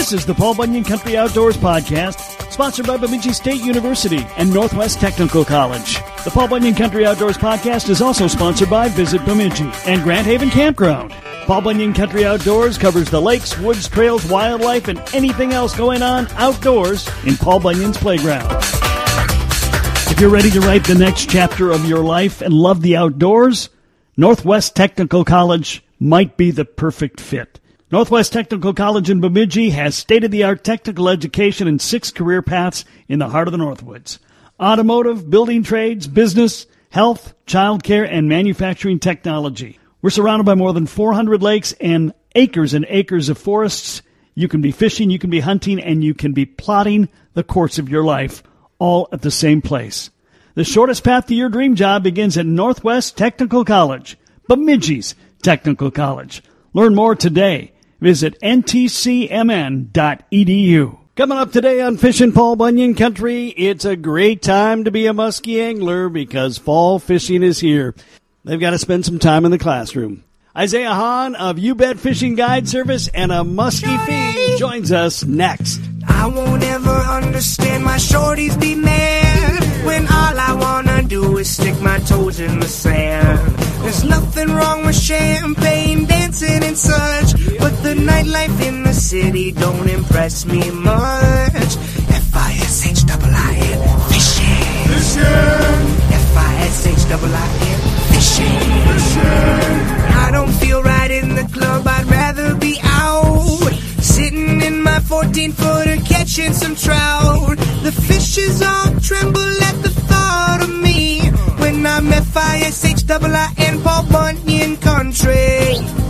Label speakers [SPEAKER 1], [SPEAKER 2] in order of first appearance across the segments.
[SPEAKER 1] This is the Paul Bunyan Country Outdoors Podcast, sponsored by Bemidji State University and Northwest Technical College. The Paul Bunyan Country Outdoors Podcast is also sponsored by Visit Bemidji and Grand Haven Campground. Paul Bunyan Country Outdoors covers the lakes, woods, trails, wildlife, and anything else going on outdoors in Paul Bunyan's playground. If you're ready to write the next chapter of your life and love the outdoors, Northwest Technical College might be the perfect fit. Northwest Technical College in Bemidji has state of the art technical education and six career paths in the heart of the Northwoods automotive, building trades, business, health, childcare, and manufacturing technology. We're surrounded by more than 400 lakes and acres and acres of forests. You can be fishing, you can be hunting, and you can be plotting the course of your life all at the same place. The shortest path to your dream job begins at Northwest Technical College, Bemidji's Technical College. Learn more today Visit ntcmn.edu. Coming up today on Fishing Paul Bunyan Country, it's a great time to be a muskie angler because fall fishing is here. They've got to spend some time in the classroom. Isaiah Hahn of You Bet Fishing Guide Service and a muskie fiend joins us next.
[SPEAKER 2] I won't ever understand my shorties be mad when all I wanna do is stick my toes in the sand. There's nothing wrong with champagne dancing and such, but the nightlife in the city don't impress me much. F I S H double I N fishing. Fishing. F I S H double I N fishing. Fishing. I don't feel right in the club. I'd rather be out. Sitting in my 14 footer catching some trout. The fishes all tremble at the thought of me when I'm F-I-S-H double I-N Paul Bunyan country.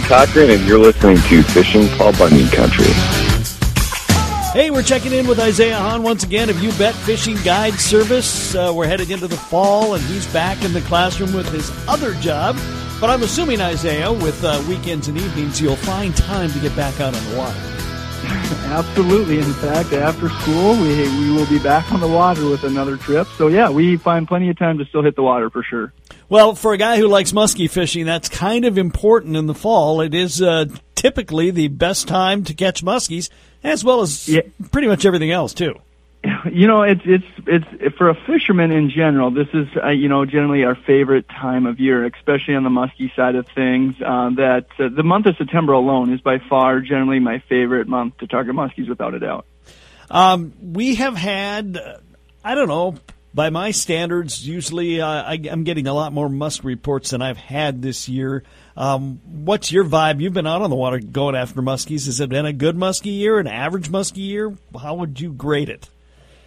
[SPEAKER 3] Cochran, and you're listening to Fishing Paul Bunyan Country.
[SPEAKER 1] Hey, we're checking in with Isaiah Hahn once again of You Bet Fishing Guide Service. Uh, we're heading into the fall, and he's back in the classroom with his other job. But I'm assuming, Isaiah, with uh, weekends and evenings, you'll find time to get back out on the water.
[SPEAKER 4] Absolutely. In fact, after school, we we will be back on the water with another trip. So yeah, we find plenty of time to still hit the water for sure.
[SPEAKER 1] Well, for a guy who likes muskie fishing, that's kind of important in the fall. It is uh, typically the best time to catch muskies, as well as
[SPEAKER 4] Yeah.
[SPEAKER 1] pretty much everything else too.
[SPEAKER 4] You know, it's it's it's for a fisherman in general. This is uh, you know generally our favorite time of year, especially on the muskie side of things. Uh, that uh, the month of September alone is by far generally my favorite month to target muskies, without a doubt.
[SPEAKER 1] Um, we have had, uh, I don't know, by my standards, usually uh, I, I'm getting a lot more musk reports than I've had this year. Um, what's your vibe? You've been out on the water going after muskies. Has it been a good muskie year, an average muskie year? How would you grade it?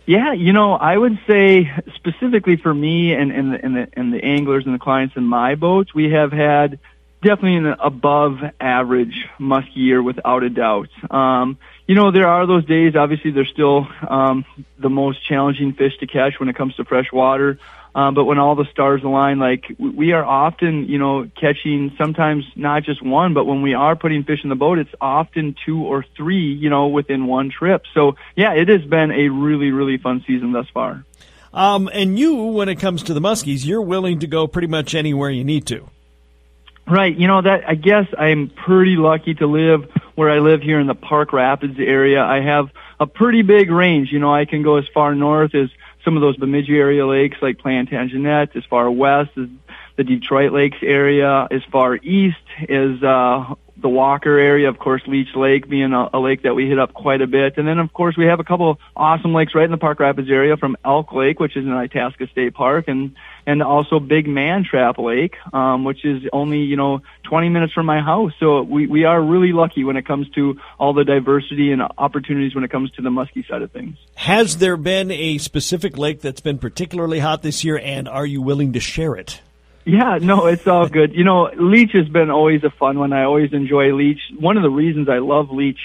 [SPEAKER 4] Yeah, you know, I would say specifically for me and, and, the, and, the, and the anglers and the clients in my boats, we have had definitely an above average muskie year without a doubt. Um, you know, there are those days, obviously they're still um, the most challenging fish to catch when it comes to fresh water. Um, but when all the stars align, like we are often, you know, catching sometimes not just one, but when we are putting fish in the boat, it's often two or three, you know, within one trip. So yeah, it has been a really, really fun season thus far.
[SPEAKER 1] Um, and you, when it comes to the muskies, you're willing to go pretty much anywhere you need to.
[SPEAKER 4] Right. You know that I guess I'm pretty lucky to live where I live here in the Park Rapids area. I have a pretty big range. You know, I can go as far north as some of those Bemidji area lakes like Plantagenet, as far west as the Detroit Lakes area, as far east as uh the Walker area, of course, Leech Lake being a, a lake that we hit up quite a bit. And then, of course, we have a couple of awesome lakes right in the Park Rapids area from Elk Lake, which is in Itasca State Park, and and also Big Mantrap Lake, um, which is only you know 20 minutes from my house. So we we are really lucky when it comes to all the diversity and opportunities when it comes to the muskie side of things.
[SPEAKER 1] Has there been a specific lake that's been particularly hot this year, and are you willing to share it?
[SPEAKER 4] Yeah, no, it's all good. You know, Leech has been always a fun one. I always enjoy Leech. One of the reasons I love Leech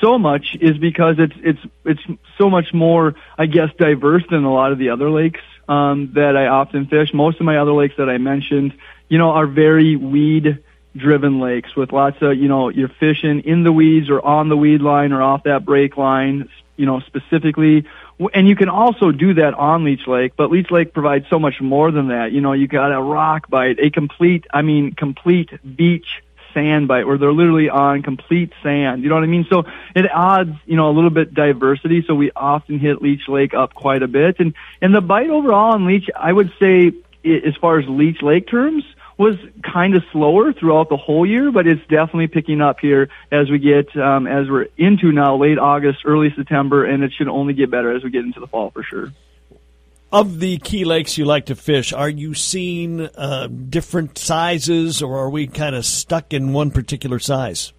[SPEAKER 4] so much is because it's it's it's so much more, I guess, diverse than a lot of the other lakes um, that I often fish. Most of my other lakes that I mentioned, you know, are very weed driven lakes with lots of, you know, you're fishing in the weeds or on the weed line or off that break line, you know, specifically. And you can also do that on Leech Lake, but Leech Lake provides so much more than that. You know, you got a rock bite, a complete, I mean, complete beach sand bite where they're literally on complete sand. You know what I mean? So it adds, you know, a little bit diversity. So we often hit Leech Lake up quite a bit. And, and the bite overall on Leech, I would say, as far as Leech Lake terms, was kind of slower throughout the whole year, but it's definitely picking up here as we get, um, as we're into now late August, early September, and it should only get better as we get into the fall for sure
[SPEAKER 1] of the key lakes you like to fish, are you seeing uh, different sizes, or are we kind of stuck in one particular size?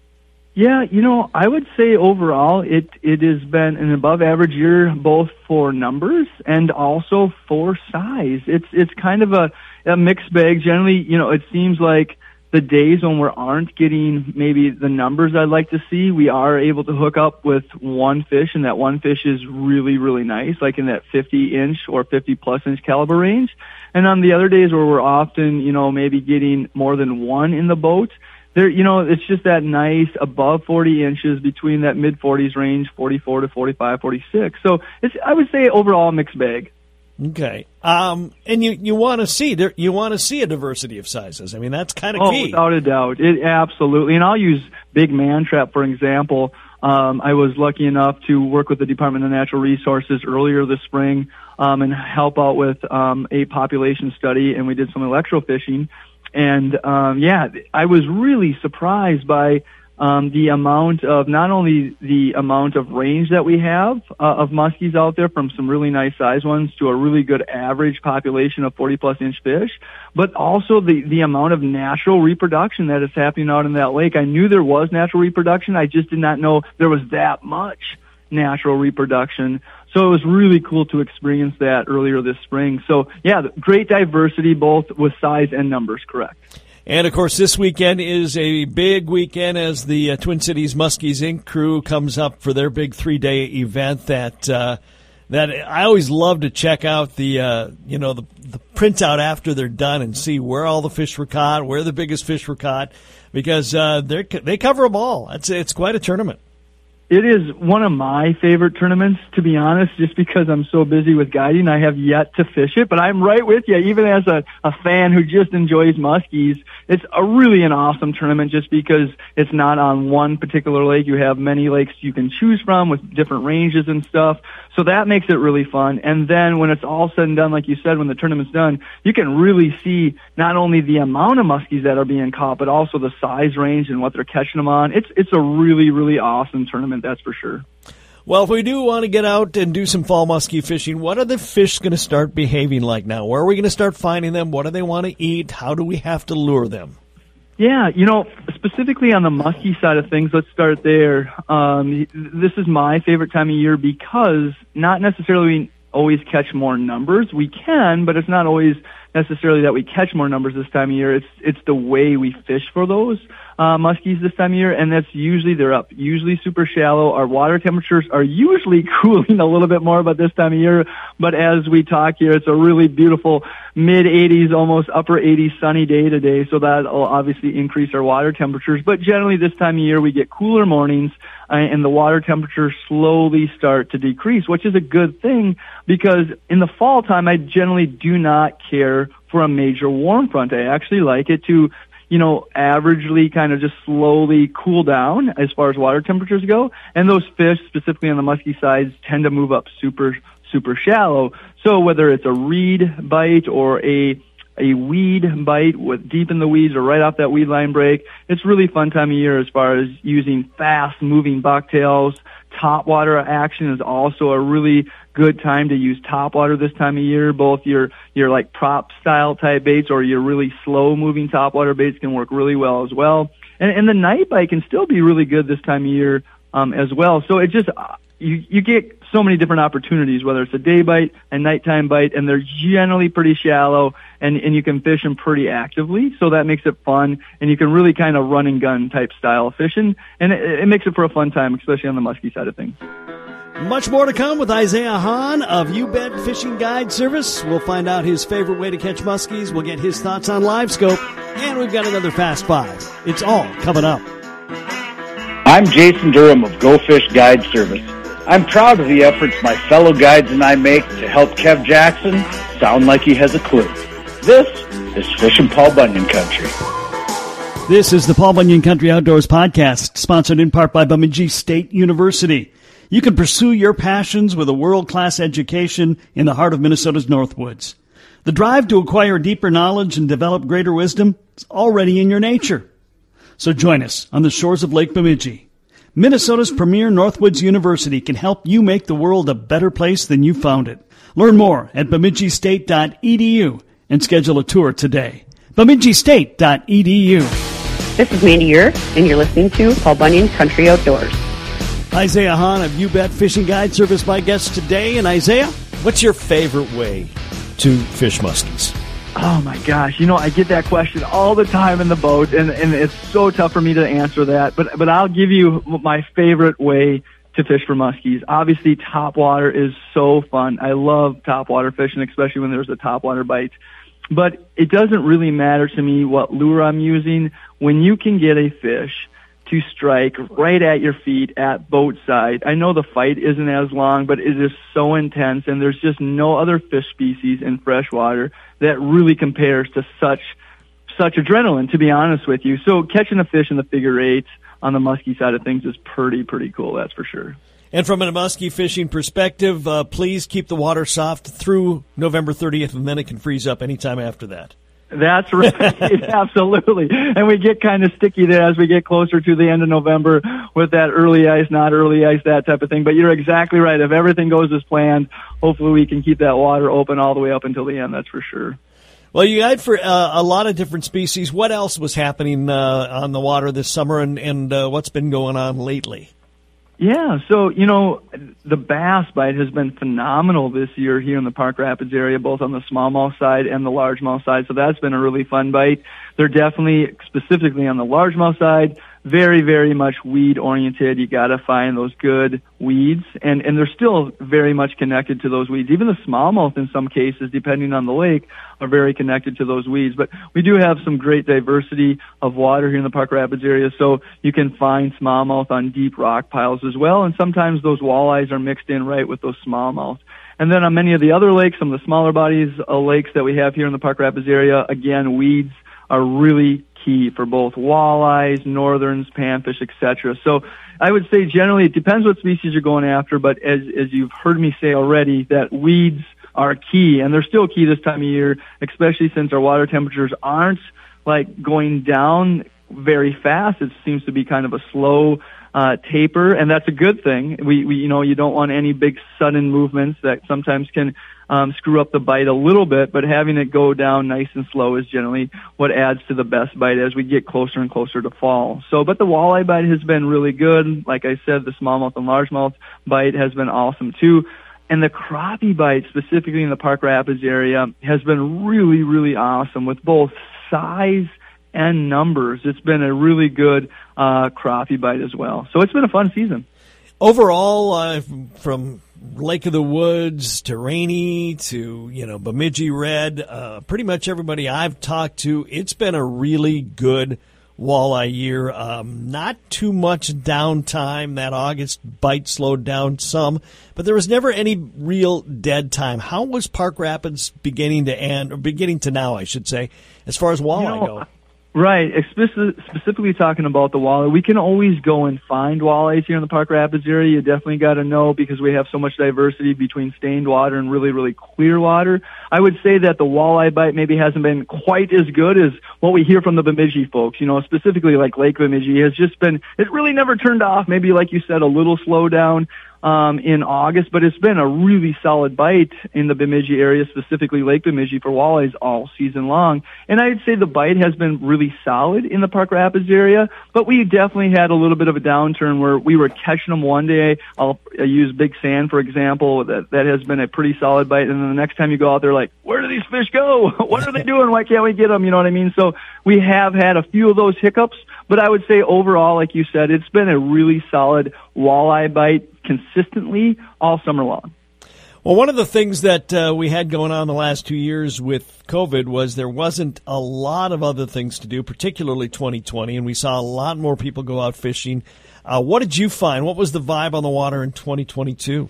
[SPEAKER 4] Yeah, you know, I would say overall it it has been an above average year both for numbers and also for size. It's it's kind of a, a mixed bag. Generally, you know, it seems like the days when we aren't getting maybe the numbers I'd like to see, we are able to hook up with one fish, and that one fish is really, really nice, like in that 50 inch or 50 plus inch caliber range. And on the other days where we're often, you know, maybe getting more than one in the boat, there, you know, it's just that nice above 40 inches between that mid 40s range, 44 to 45, 46. So it's, I would say overall mixed bag.
[SPEAKER 1] Okay, um, and you you want to see there, you want to see a diversity of sizes. I mean, that's kind of
[SPEAKER 4] oh,
[SPEAKER 1] key.
[SPEAKER 4] without a doubt, it absolutely. And I'll use big mantrap for example. Um, I was lucky enough to work with the Department of Natural Resources earlier this spring um, and help out with um, a population study, and we did some electrofishing. And um, yeah, I was really surprised by um, the amount of not only the amount of range that we have uh, of muskies out there from some really nice size ones to a really good average population of 40 plus inch fish, but also the, the amount of natural reproduction that is happening out in that lake. I knew there was natural reproduction. I just did not know there was that much natural reproduction. So it was really cool to experience that earlier this spring. So yeah, great diversity both with size and numbers, correct.
[SPEAKER 1] And of course, this weekend is a big weekend as the uh, Twin Cities Muskies Inc. crew comes up for their big three day event that. Uh, that I always love to check out the uh, you know the the printout after they're done and see where all the fish were caught, where the biggest fish were caught, because uh, they they cover them all. It's it's quite a tournament.
[SPEAKER 4] It is one of my favorite tournaments, to be honest, just because I'm so busy with guiding. I have yet to fish it, but I'm right with you. Even as a, a fan who just enjoys muskies, it's a really an awesome tournament just because it's not on one particular lake. You have many lakes you can choose from with different ranges and stuff. So that makes it really fun. And then when it's all said and done, like you said, when the tournament's done, you can really see not only the amount of muskies that are being caught, but also the size range and what they're catching them on. It's, it's a really, really awesome tournament, that's for sure.
[SPEAKER 1] Well, if we do want to get out and do some fall muskie fishing, what are the fish going to start behaving like now? Where are we going to start finding them? What do they want to eat? How do we have to lure them?
[SPEAKER 4] Yeah, you know, specifically on the musky side of things, let's start there. Um, this is my favorite time of year because not necessarily we always catch more numbers. We can, but it's not always necessarily that we catch more numbers this time of year. It's it's the way we fish for those uh, muskies this time of year, and that's usually they're up, usually super shallow. Our water temperatures are usually cooling a little bit more about this time of year, but as we talk here, it's a really beautiful mid 80s, almost upper 80s sunny day today, so that'll obviously increase our water temperatures. But generally, this time of year, we get cooler mornings. Uh, and the water temperatures slowly start to decrease, which is a good thing because in the fall time, I generally do not care for a major warm front. I actually like it to you know, averagely kind of just slowly cool down as far as water temperatures go. And those fish, specifically on the musky sides, tend to move up super, super shallow. So whether it's a reed bite or a a weed bite with deep in the weeds or right off that weed line break. It's really fun time of year as far as using fast moving bucktails. Top water action is also a really good time to use top water this time of year. Both your your like prop style type baits or your really slow moving top water baits can work really well as well. And and the night bite can still be really good this time of year um, as well. So it just you you get so many different opportunities, whether it's a day bite, a nighttime bite, and they're generally pretty shallow and, and you can fish them pretty actively. So that makes it fun and you can really kind of run and gun type style of fishing and it, it makes it for a fun time, especially on the musky side of things.
[SPEAKER 1] Much more to come with Isaiah Hahn of You Bet Fishing Guide Service. We'll find out his favorite way to catch muskies. We'll get his thoughts on live scope. And we've got another Fast Five. It's all coming up.
[SPEAKER 5] I'm Jason Durham of Go Fish Guide Service. I'm proud of the efforts my fellow guides and I make to help Kev Jackson sound like he has a clue. This is Fishing Paul Bunyan Country.
[SPEAKER 1] This is the Paul Bunyan Country Outdoors Podcast, sponsored in part by Bemidji State University. You can pursue your passions with a world class education in the heart of Minnesota's Northwoods. The drive to acquire deeper knowledge and develop greater wisdom is already in your nature. So join us on the shores of Lake Bemidji. Minnesota's premier Northwoods University can help you make the world a better place than you found it. Learn more at bemidjistate.edu and schedule a tour today. bemidjistate.edu.
[SPEAKER 6] This is Mandy Ure, and you're listening to Paul Bunyan Country Outdoors.
[SPEAKER 1] Isaiah Hahn of You Bet Fishing Guide Service, my guest today. And Isaiah,
[SPEAKER 7] what's your favorite way to fish muskies?
[SPEAKER 4] Oh my gosh, you know, I get that question all the time in the boat and, and it's so tough for me to answer that, but, but I'll give you my favorite way to fish for muskies. Obviously, topwater is so fun. I love topwater fishing, especially when there's a topwater bite. But it doesn't really matter to me what lure I'm using. When you can get a fish to strike right at your feet at boat side. I know the fight isn't as long, but it is so intense and there's just no other fish species in freshwater that really compares to such such adrenaline to be honest with you. So catching a fish in the figure eight on the musky side of things is pretty pretty cool, that's for sure.
[SPEAKER 7] And from a musky fishing perspective, uh, please keep the water soft through November 30th, and then it can freeze up anytime after that.
[SPEAKER 4] That's right. Absolutely. And we get kind of sticky there as we get closer to the end of November with that early ice, not early ice, that type of thing. But you're exactly right. If everything goes as planned, hopefully we can keep that water open all the way up until the end. That's for sure.
[SPEAKER 7] Well, you had for uh, a lot of different species. What else was happening uh, on the water this summer, and, and uh, what's been going on lately?
[SPEAKER 4] Yeah, so you know the bass bite has been phenomenal this year here in the Park Rapids area, both on the smallmouth side and the largemouth side. So that's been a really fun bite. They're definitely specifically on the largemouth side very, very much weed oriented. You got to find those good weeds, and and they're still very much connected to those weeds. Even the smallmouth, in some cases, depending on the lake, are very connected to those weeds. But we do have some great diversity of water here in the Park Rapids area, so you can find smallmouth on deep rock piles as well. And sometimes those walleyes are mixed in right with those smallmouth. And then on many of the other lakes, some of the smaller bodies of lakes that we have here in the Park Rapids area, again, weeds are really key for both walleyes, northerns, panfish, etc. So I would say generally it depends what species you're going after, but as as you've heard me say already, that weeds are key, and they're still key this time of year, especially since our water temperatures aren't like going down very fast. It seems to be kind of a slow uh, taper, and that's a good thing. We, we, you know, you don't want any big sudden movements that sometimes can um, screw up the bite a little bit, but having it go down nice and slow is generally what adds to the best bite as we get closer and closer to fall. So, but the walleye bite has been really good. Like I said, the smallmouth and largemouth bite has been awesome too. And the crappie bite, specifically in the Park Rapids area, has been really, really awesome with both size and numbers. It's been a really good uh, crappie bite as well. So it's been a fun season.
[SPEAKER 7] Overall, uh, from Lake of the Woods to Rainy to you know Bemidji Red, uh, pretty much everybody I've talked to, it's been a really good walleye year. Um, not too much downtime. That August bite slowed down some, but there was never any real dead time. How was Park Rapids beginning to end, or beginning to now, I should say, as far as walleye you know, go?
[SPEAKER 4] Right, specifically talking about the walleye, we can always go and find walleyes here in the Park Rapids area. You definitely got to know because we have so much diversity between stained water and really, really clear water. I would say that the walleye bite maybe hasn't been quite as good as what we hear from the Bemidji folks. You know, specifically like Lake Bemidji has just been, it really never turned off. Maybe like you said, a little slowdown um, in August, but it's been a really solid bite in the Bemidji area, specifically Lake Bemidji for walleyes all season long. And I'd say the bite has been really solid in the Park Rapids area, but we definitely had a little bit of a downturn where we were catching them one day. I'll use Big Sand, for example. That, that has been a pretty solid bite. And then the next time you go out there, like, where do these fish go? what are they doing? Why can't we get them? You know what I mean? So we have had a few of those hiccups, but I would say overall, like you said, it's been a really solid walleye bite consistently all summer long.
[SPEAKER 1] Well, one of the things that uh, we had going on the last two years with COVID was there wasn't a lot of other things to do, particularly 2020, and we saw a lot more people go out fishing. Uh, what did you find? What was the vibe on the water in 2022?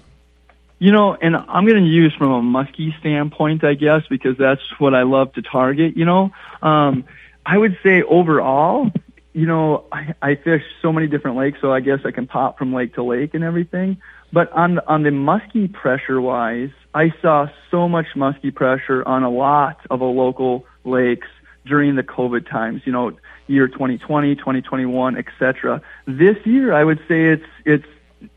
[SPEAKER 4] You know, and I'm going to use from a muskie standpoint, I guess, because that's what I love to target. You know, um, I would say overall, you know, I, I fish so many different lakes, so I guess I can pop from lake to lake and everything. But on on the muskie pressure wise, I saw so much muskie pressure on a lot of the local lakes during the COVID times. You know, year 2020, 2021, etc. This year, I would say it's it's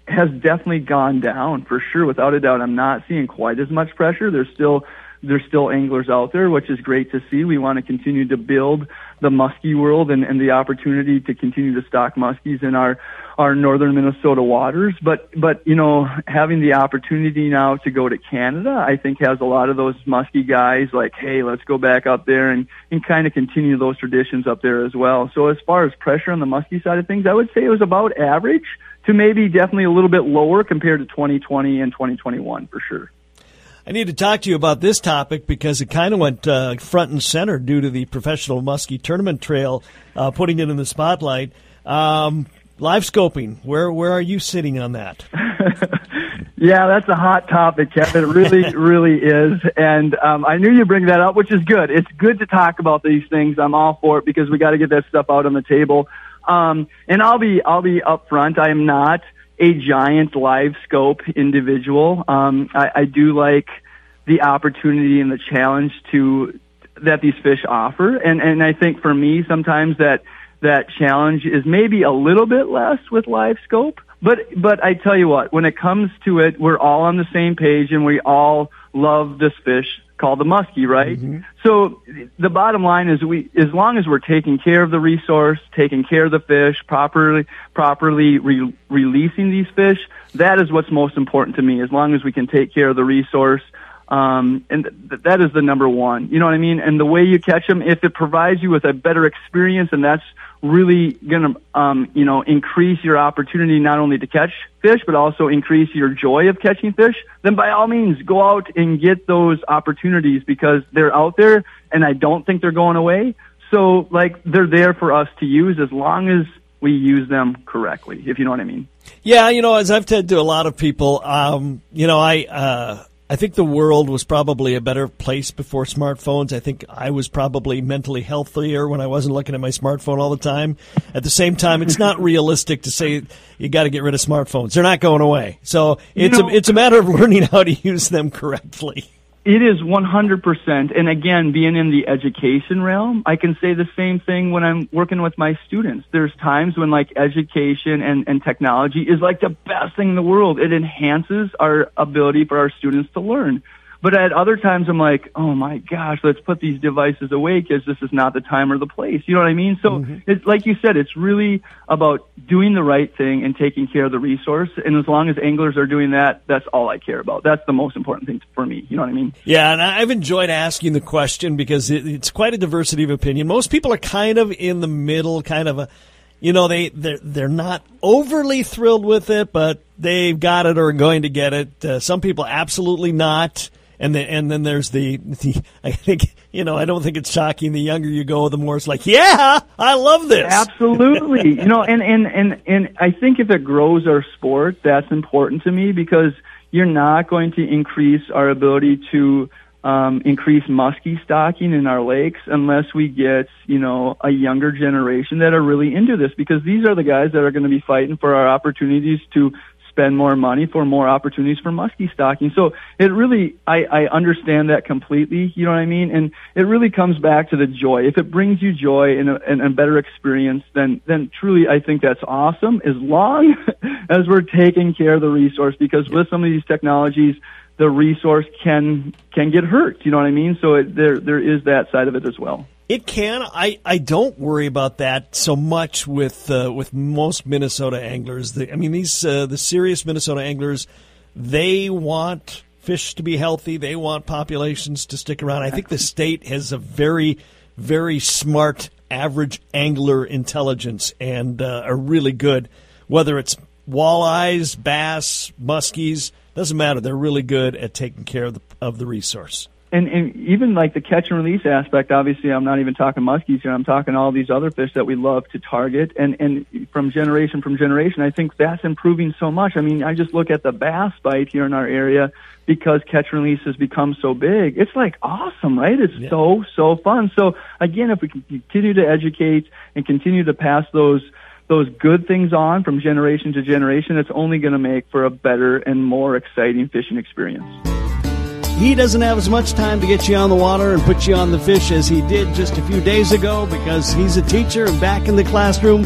[SPEAKER 4] has definitely gone down for sure, without a doubt. I'm not seeing quite as much pressure. There's still there's still anglers out there, which is great to see. We want to continue to build the muskie world and, and the opportunity to continue to stock muskies in our our northern Minnesota waters. But but you know, having the opportunity now to go to Canada, I think has a lot of those muskie guys like, hey, let's go back up there and and kind of continue those traditions up there as well. So as far as pressure on the muskie side of things, I would say it was about average to maybe definitely a little bit lower compared to 2020 and 2021 for sure.
[SPEAKER 1] I need to talk to you about this topic because it kind of went uh, front and center due to the professional muskie tournament trail uh, putting it in the spotlight. Um, live scoping, where where are you sitting on that?
[SPEAKER 4] yeah, that's a hot topic, Kevin. It really, really is. And um, I knew you'd bring that up, which is good. It's good to talk about these things. I'm all for it because we got to get that stuff out on the table. Um, and I'll be I'll be upfront. I am not a giant live scope individual. Um, I, I do like the opportunity and the challenge to that these fish offer, and and I think for me sometimes that that challenge is maybe a little bit less with live scope. But but I tell you what, when it comes to it, we're all on the same page, and we all love this fish called the muskie, right? Mm-hmm. So the bottom line is we, as long as we're taking care of the resource, taking care of the fish, properly, properly re- releasing these fish, that is what's most important to me. As long as we can take care of the resource, um, and th- that is the number one. You know what I mean? And the way you catch them, if it provides you with a better experience, and that's really going to, um, you know, increase your opportunity not only to catch fish, but also increase your joy of catching fish, then by all means go out and get those opportunities because they're out there and I don't think they're going away. So like they're there for us to use as long as we use them correctly, if you know what I mean.
[SPEAKER 1] Yeah, you know, as I've said to a lot of people, um, you know, I, uh, I think the world was probably a better place before smartphones. I think I was probably mentally healthier when I wasn't looking at my smartphone all the time. At the same time, it's not realistic to say you got to get rid of smartphones. They're not going away. So it's a, it's a matter of learning how to use them correctly.
[SPEAKER 4] It is 100%. And again, being in the education realm, I can say the same thing when I'm working with my students. There's times when like education and, and technology is like the best thing in the world. It enhances our ability for our students to learn. But at other times, I'm like, oh my gosh, let's put these devices away because this is not the time or the place. You know what I mean? So mm-hmm. it's like you said, it's really about doing the right thing and taking care of the resource. And as long as anglers are doing that, that's all I care about. That's the most important thing for me. You know what I mean?
[SPEAKER 1] Yeah, and I've enjoyed asking the question because it's quite a diversity of opinion. Most people are kind of in the middle, kind of a you know they they're, they're not overly thrilled with it but they've got it or are going to get it uh, some people absolutely not and then and then there's the, the I think you know I don't think it's shocking. The younger you go, the more it's like, yeah, I love this.
[SPEAKER 4] Absolutely, you know, and and and and I think if it grows our sport, that's important to me because you're not going to increase our ability to um, increase muskie stocking in our lakes unless we get you know a younger generation that are really into this because these are the guys that are going to be fighting for our opportunities to spend more money for more opportunities for muskie stocking. So it really, I, I understand that completely. You know what I mean? And it really comes back to the joy. If it brings you joy and a, and a better experience, then then truly, I think that's awesome. As long as we're taking care of the resource, because with some of these technologies the resource can can get hurt. You know what I mean? So it, there there is that side of it as well.
[SPEAKER 7] It can. I, I don't worry about that so much with uh, with most Minnesota anglers. The, I mean, these uh, the serious Minnesota anglers, they want fish to be healthy. They want populations to stick around. I think the state has a very very smart average angler intelligence and uh, are really good. Whether it's walleyes, bass, muskies doesn't matter. They're really good at taking care of the of the resource.
[SPEAKER 4] And, and even like the catch and release aspect, obviously, I'm not even talking muskies here. I'm talking all these other fish that we love to target, and and from generation from generation, I think that's improving so much. I mean, I just look at the bass bite here in our area because catch and release has become so big. It's like awesome, right? It's yeah. so so fun. So again, if we can continue to educate and continue to pass those those good things on from generation to generation, it's only going to make for a better and more exciting fishing experience.
[SPEAKER 1] He doesn't have as much time to get you on the water and put you on the fish as he did just a few days ago because he's a teacher and back in the classroom.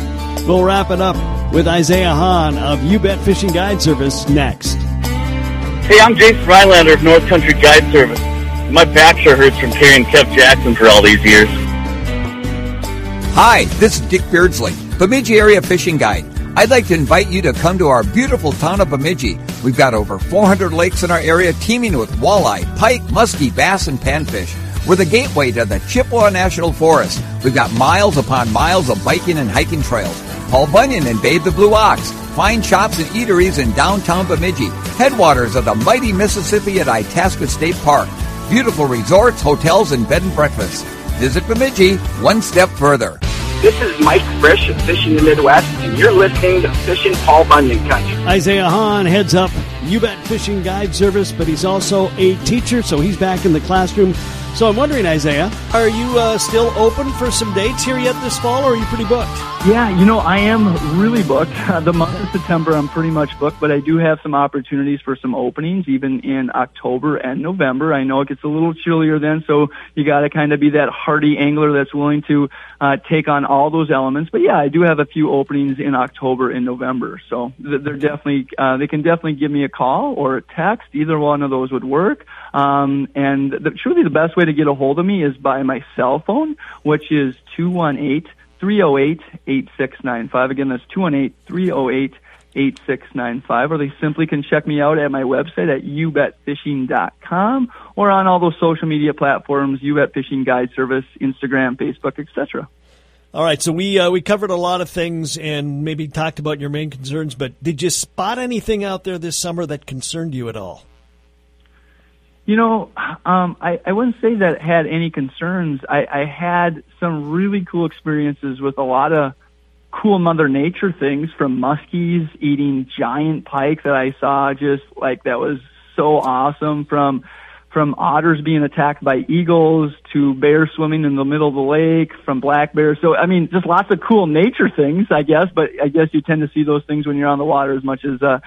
[SPEAKER 1] We'll wrap it up with Isaiah Hahn of You Bet Fishing Guide Service next.
[SPEAKER 8] Hey, I'm Jason Rylander of North Country Guide Service. My back sure hurts from carrying Kev Jackson for all these years.
[SPEAKER 9] Hi, this is Dick Beardsley. Bemidji Area Fishing Guide. I'd like to invite you to come to our beautiful town of Bemidji. We've got over 400 lakes in our area teeming with walleye, pike, muskie, bass, and panfish. We're the gateway to the Chippewa National Forest. We've got miles upon miles of biking and hiking trails. Paul Bunyan and Babe the Blue Ox. Fine shops and eateries in downtown Bemidji. Headwaters of the mighty Mississippi at Itasca State Park. Beautiful resorts, hotels, and bed and breakfasts. Visit Bemidji one step further.
[SPEAKER 10] This is Mike Frisch of Fishing the Midwest, and you're listening to Fishing Paul Bunyan Country.
[SPEAKER 1] Isaiah Hahn heads up You Bet Fishing Guide Service, but he's also a teacher, so he's back in the classroom. So I'm wondering, Isaiah, are you uh, still open for some dates here yet this fall, or are you pretty booked?
[SPEAKER 4] Yeah, you know, I am really booked. the month of September, I'm pretty much booked, but I do have some opportunities for some openings, even in October and November. I know it gets a little chillier then, so you got to kind of be that hardy angler that's willing to uh, take on all those elements. But yeah, I do have a few openings in October and November, so they're definitely uh, they can definitely give me a call or a text. Either one of those would work. Um, and the, truly the best way to get a hold of me is by my cell phone, which is 218 308 8695. Again, that's 218 308 8695. Or they simply can check me out at my website at youbetfishing.com or on all those social media platforms, YouBet Fishing Guide Service, Instagram, Facebook, etc.
[SPEAKER 7] All right, so we uh, we covered a lot of things and maybe talked about your main concerns, but did you spot anything out there this summer that concerned you at all?
[SPEAKER 4] You know, um, I, I wouldn't say that I had any concerns. I, I had some really cool experiences with a lot of cool Mother Nature things from muskies eating giant pike that I saw just like that was so awesome from from otters being attacked by eagles to bears swimming in the middle of the lake from black bears. So, I mean, just lots of cool nature things, I guess, but I guess you tend to see those things when you're on the water as much as, uh,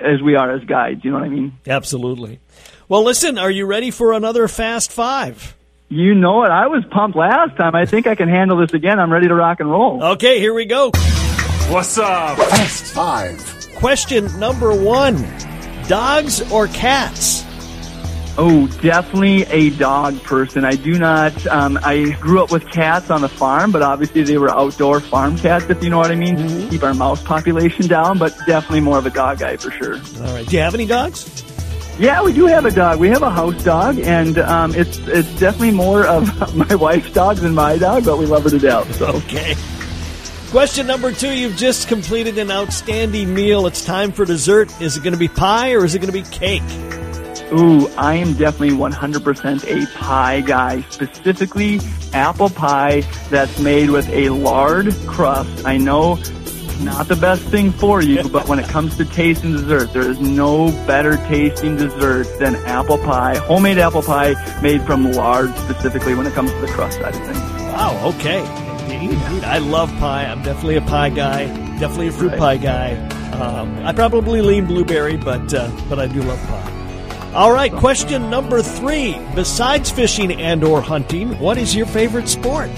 [SPEAKER 4] as we are as guides. You know what I mean?
[SPEAKER 7] Absolutely. Well, listen, are you ready for another Fast Five?
[SPEAKER 4] You know it. I was pumped last time. I think I can handle this again. I'm ready to rock and roll.
[SPEAKER 7] Okay, here we go.
[SPEAKER 11] What's up?
[SPEAKER 12] Fast Five.
[SPEAKER 7] Question number one Dogs or cats?
[SPEAKER 4] Oh, definitely a dog person. I do not. Um, I grew up with cats on the farm, but obviously they were outdoor farm cats, if you know what I mean, mm-hmm. keep our mouse population down. But definitely more of a dog guy for sure.
[SPEAKER 7] All right. Do you have any dogs?
[SPEAKER 4] Yeah, we do have a dog. We have a house dog, and um, it's it's definitely more of my wife's dog than my dog, but we love her to death. So.
[SPEAKER 7] Okay. Question number two: You've just completed an outstanding meal. It's time for dessert. Is it going to be pie or is it going to be cake?
[SPEAKER 4] Ooh, I am definitely 100% a pie guy, specifically apple pie that's made with a lard crust. I know not the best thing for you, but when it comes to taste and dessert, there is no better tasting dessert than apple pie, homemade apple pie made from lard specifically when it comes to the crust side of things.
[SPEAKER 7] Wow, okay. Indeed, indeed. I love pie. I'm definitely a pie guy, definitely a fruit right. pie guy. Um, I probably lean blueberry, but uh, but I do love pie. All right, question number three. Besides fishing and or hunting, what is your favorite sport?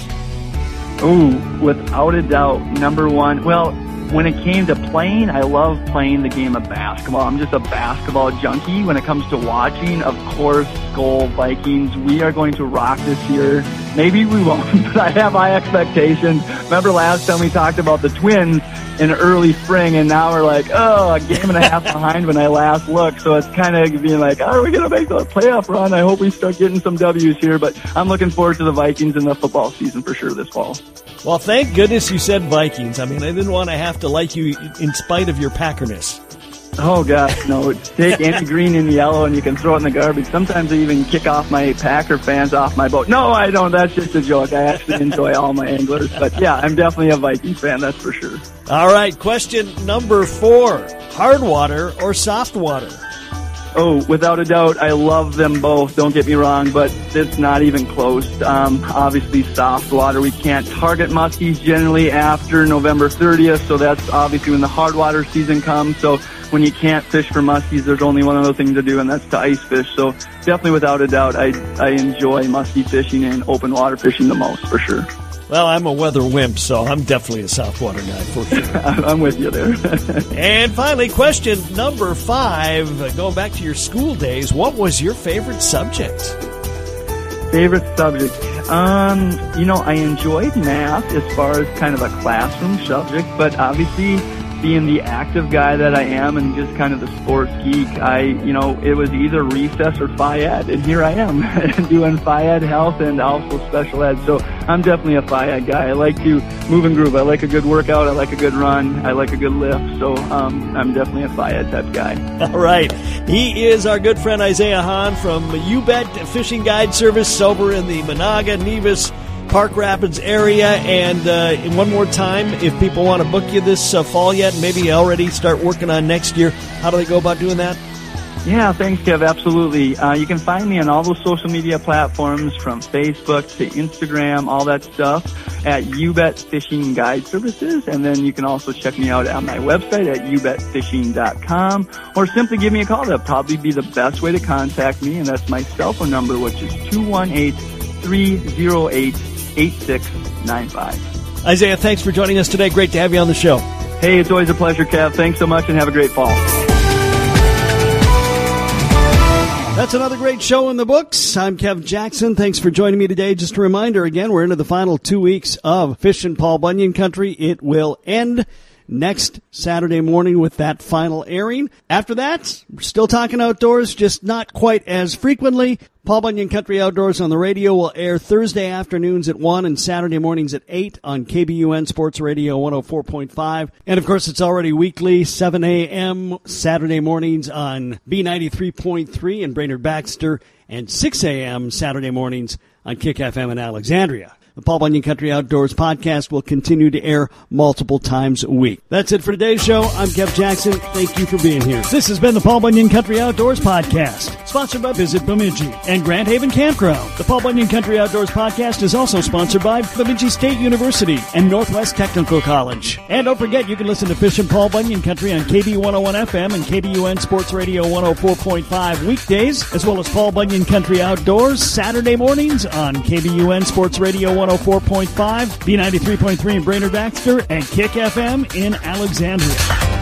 [SPEAKER 4] Oh, without a doubt, number one. Well, when it came to playing, I love playing the game of basketball. I'm just a basketball junkie. When it comes to watching, of course, Skol Vikings. We are going to rock this year. Maybe we won't, but I have high expectations. Remember last time we talked about the Twins in early spring, and now we're like, oh, a game and a half behind when I last looked. So it's kind of being like, oh, are we going to make the playoff run? I hope we start getting some W's here, but I'm looking forward to the Vikings in the football season for sure this fall.
[SPEAKER 7] Well, thank goodness you said Vikings. I mean, I didn't want to have to like you in spite of your Packerness.
[SPEAKER 4] Oh gosh, no! Take any green and yellow and you can throw it in the garbage. Sometimes I even kick off my Packer fans off my boat. No, I don't. That's just a joke. I actually enjoy all my anglers, but yeah, I'm definitely a Vikings fan. That's for sure.
[SPEAKER 7] All right, question number four: hard water or soft water?
[SPEAKER 4] Oh, without a doubt, I love them both. Don't get me wrong, but it's not even close. Um, obviously, soft water. We can't target muskies generally after November 30th, so that's obviously when the hard water season comes. So when you can't fish for muskies, there's only one other thing to do, and that's to ice fish. So definitely, without a doubt, I I enjoy muskie fishing and open water fishing the most for sure.
[SPEAKER 7] Well, I'm a weather wimp, so I'm definitely a soft water guy for sure.
[SPEAKER 4] I'm with you there.
[SPEAKER 7] and finally, question number five. Going back to your school days, what was your favorite subject?
[SPEAKER 4] Favorite subject? Um, you know, I enjoyed math as far as kind of a classroom subject, but obviously being the active guy that I am and just kind of the sports geek, I, you know, it was either recess or ed, and here I am doing ed health and also special ed. So I'm definitely a ed guy. I like to move and groove. I like a good workout. I like a good run. I like a good lift. So um, I'm definitely a ed type guy.
[SPEAKER 7] All right. He is our good friend Isaiah Hahn from You Bet Fishing Guide Service over in the Menahga, Nevis, Park Rapids area. And uh, one more time, if people want to book you this uh, fall yet, maybe already start working on next year, how do they go about doing that?
[SPEAKER 4] Yeah, thanks, Kev. Absolutely. Uh, you can find me on all those social media platforms from Facebook to Instagram, all that stuff at You Bet Fishing Guide Services. And then you can also check me out on my website at ubetfishing.com or simply give me a call. That'll probably be the best way to contact me. And that's my cell phone number, which is 218 308 8695.
[SPEAKER 7] Isaiah, thanks for joining us today. Great to have you on the show.
[SPEAKER 4] Hey, it's always a pleasure, Kev. Thanks so much and have a great fall.
[SPEAKER 1] That's another great show in the books. I'm Kev Jackson. Thanks for joining me today. Just a reminder again, we're into the final two weeks of Fishing Paul Bunyan Country. It will end next Saturday morning with that final airing. After that, we're still talking outdoors, just not quite as frequently. Paul Bunyan Country Outdoors on the radio will air Thursday afternoons at 1 and Saturday mornings at 8 on KBUN Sports Radio 104.5. And of course, it's already weekly, 7 a.m. Saturday mornings on B93.3 in Brainerd Baxter and 6 a.m. Saturday mornings on Kick FM in Alexandria. The Paul Bunyan Country Outdoors podcast will continue to air multiple times a week. That's it for today's show. I'm Kev Jackson. Thank you for being here. This has been the Paul Bunyan Country Outdoors podcast, sponsored by Visit Bemidji and Grand Haven Campground. The Paul Bunyan Country Outdoors podcast is also sponsored by Bemidji State University and Northwest Technical College. And don't forget, you can listen to Fishing Paul Bunyan Country on KB 101 FM and KBUN Sports Radio 104.5 weekdays, as well as Paul Bunyan Country Outdoors Saturday mornings on KBUN Sports Radio 104.5, B93.3 in Brainerd Baxter, and Kick FM in Alexandria.